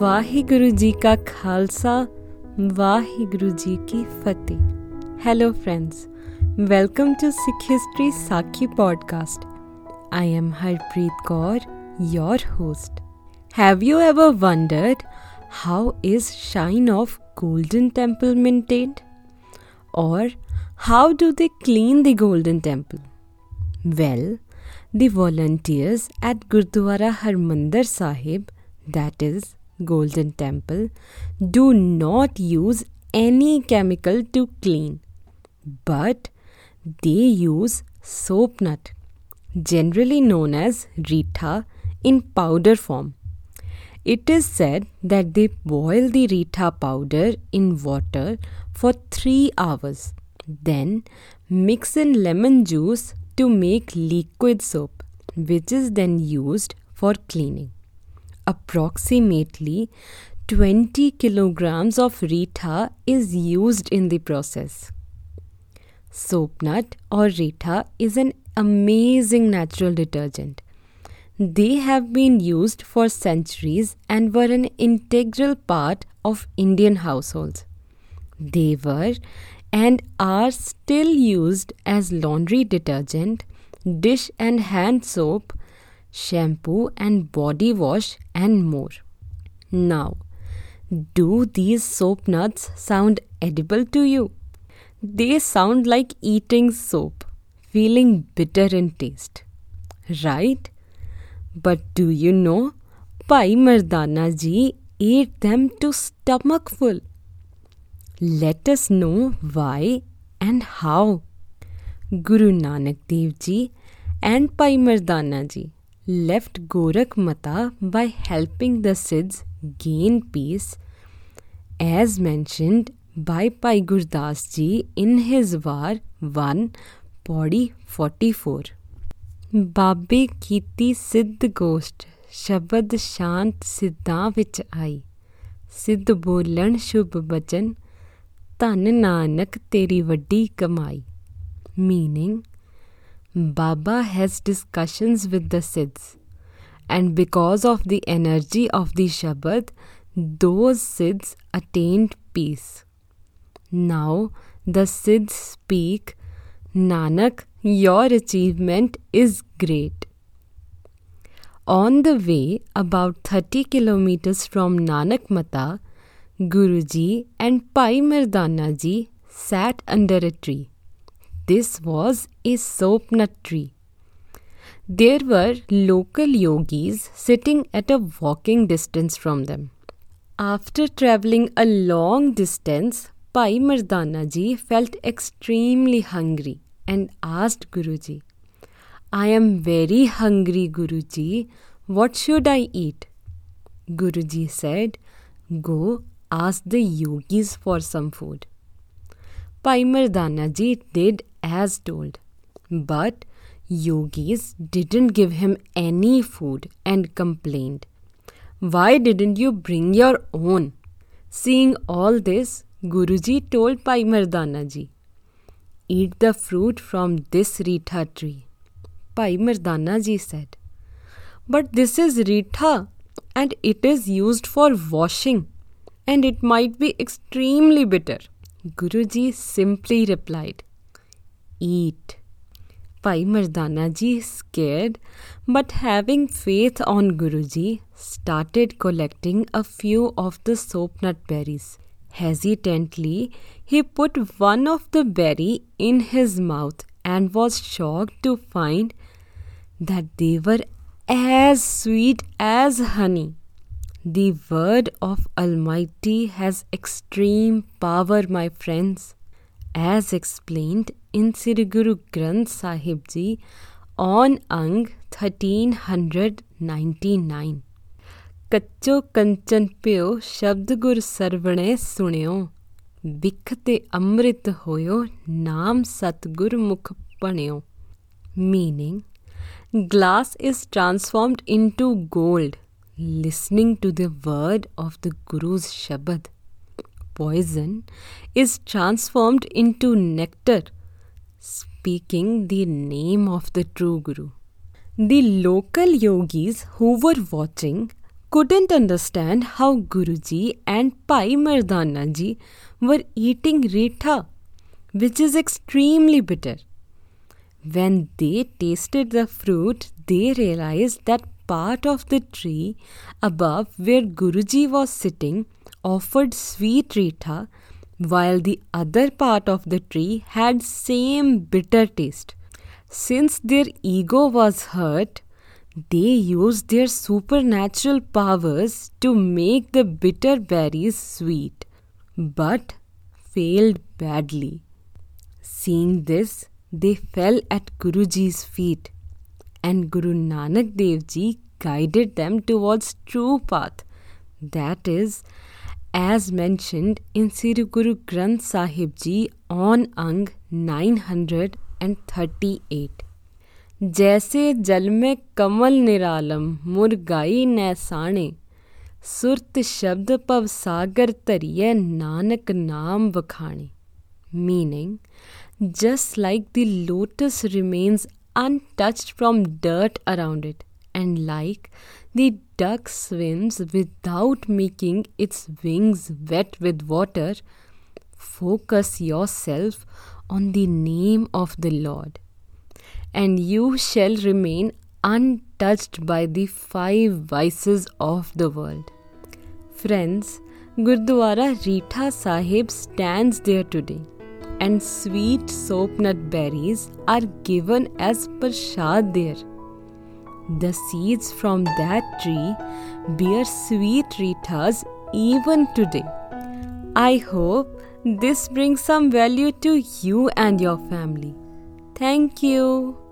ਵਾਹਿਗੁਰੂ ਜੀ ਕਾ ਖਾਲਸਾ ਵਾਹਿਗੁਰੂ ਜੀ ਕੀ ਫਤਿਹ hello friends welcome to Sikh history Sakhi podcast I am Harpreet Kaur, your host. Have you ever wondered how is shrine of Golden Temple maintained? Or how do they clean the Golden Temple? Well, the volunteers at Gurdwara Harmandir Sahib, that is Golden Temple, do not use any chemical to clean, but they use soap nut, generally known as Retha, in powder form. It is said that they boil the Retha powder in water for 3 hours, then mix in lemon juice to make liquid soap, which is then used for cleaning approximately 20 kilograms of Retha is used in the process. Soapnut or Retha is an amazing natural detergent. They have been used for centuries and were an integral part of Indian households. They were and are still used as laundry detergent, dish and hand soap, shampoo and body wash, and more. Now, do these soap nuts sound edible to you? They sound like eating soap, feeling bitter in taste. Right? But do you know? Bhai Mardana ji ate them to stomach full. Let us know why and how. Guru Nanak Dev ji and Bhai Mardana ji left Gorakh Mata by helping the Siddhs gain peace, as mentioned by Pai Gurdas ji in his Var 1, Paudi 44. ਬਾਬੇ ਕੀਤੀ ਸਿੱਧ ਗੋਸ਼ਟ ਸ਼ਬਦ ਸ਼ਾਂਤ ਸਿੱਧਾਂ ਵਿੱਚ ਆਈ ਸਿੱਧ ਬੋਲਣ ਸ਼ੁਭ ਬਚਨ ਧਨ ਨਾਨਕ ਤੇਰੀ ਵੱਡੀ ਕਮਾਈ meaning Baba has discussions with the Siddhs, and because of the energy of the Shabad, those Siddhs attained peace. Now the Siddhs speak, Nanak, your achievement is great. On the way, about 30 kilometers from Nanak Mata, Guruji and Bhai Mardana ji sat under a tree. This was a soap nut tree. There were local yogis sitting at a walking distance from them. After traveling a long distance, Bhai Mardana ji felt extremely hungry and asked Guruji, I am very hungry, Guruji. What should I eat? Guruji said, Go ask the yogis for some food. Bhai Mardana ji did as told. But yogis didn't give him any food and complained. Why didn't you bring your own? Seeing all this, Guruji told Bhai Mardana ji, Eat the fruit from this Retha tree. Bhai Mardana ji said, But this is Retha and it is used for washing and it might be extremely bitter. Guruji simply replied, eat. Bhai Mardana ji, scared but having faith on Guruji, started collecting a few of the soap nut berries. Hesitantly, he put one of the berry in his mouth and was shocked to find that they were as sweet as honey. The word of Almighty has extreme power, my friends, as explained in Sri Guru Granth Sahib Ji on Ang 1399 ਕੱਚੋ ਕੰਚਨ ਪਿਓ ਸ਼ਬਦ ਗੁਰ ਸਰਵਣੇ ਸੁਣਿਓ ਵਿਖ ਤੇ ਅੰਮ੍ਰਿਤ ਹੋਇਓ ਨਾਮ ਸਤਗੁਰ ਮੁਖ ਪਣਿਓ meaning glass is transformed into gold listening to the word of the guru's shabad poison is transformed into nectar speaking the name of the true Guru. The local yogis who were watching couldn't understand how Guruji and Bhai Mardana ji were eating Retha, which is extremely bitter. When they tasted the fruit, they realized that part of the tree above where Guruji was sitting offered sweet Retha, while the other part of the tree had same bitter taste. Since their ego was hurt, they used their supernatural powers to make the bitter berries sweet, but failed badly. Seeing this, they fell at Guruji's feet, and Guru Nanak Dev Ji guided them towards true path. That is, as mentioned in Sri Guru Granth Sahib Ji on Ang 938. जैसे जल में कमल निरालम मुरगाई नैसाणे सुरत शब्द पव सागर तरिय नानक नाम वखाणे meaning just like the lotus remains untouched from dirt around it, and like the duck swims without making its wings wet with water, focus yourself on the name of the Lord and you shall remain untouched by the five vices of the world. Friends, Gurdwara Retha Sahib stands there today, and sweet soapnut berries are given as prasad there. The seeds from that tree bear sweet rethas even today. I hope this brings some value to you and your family. Thank you.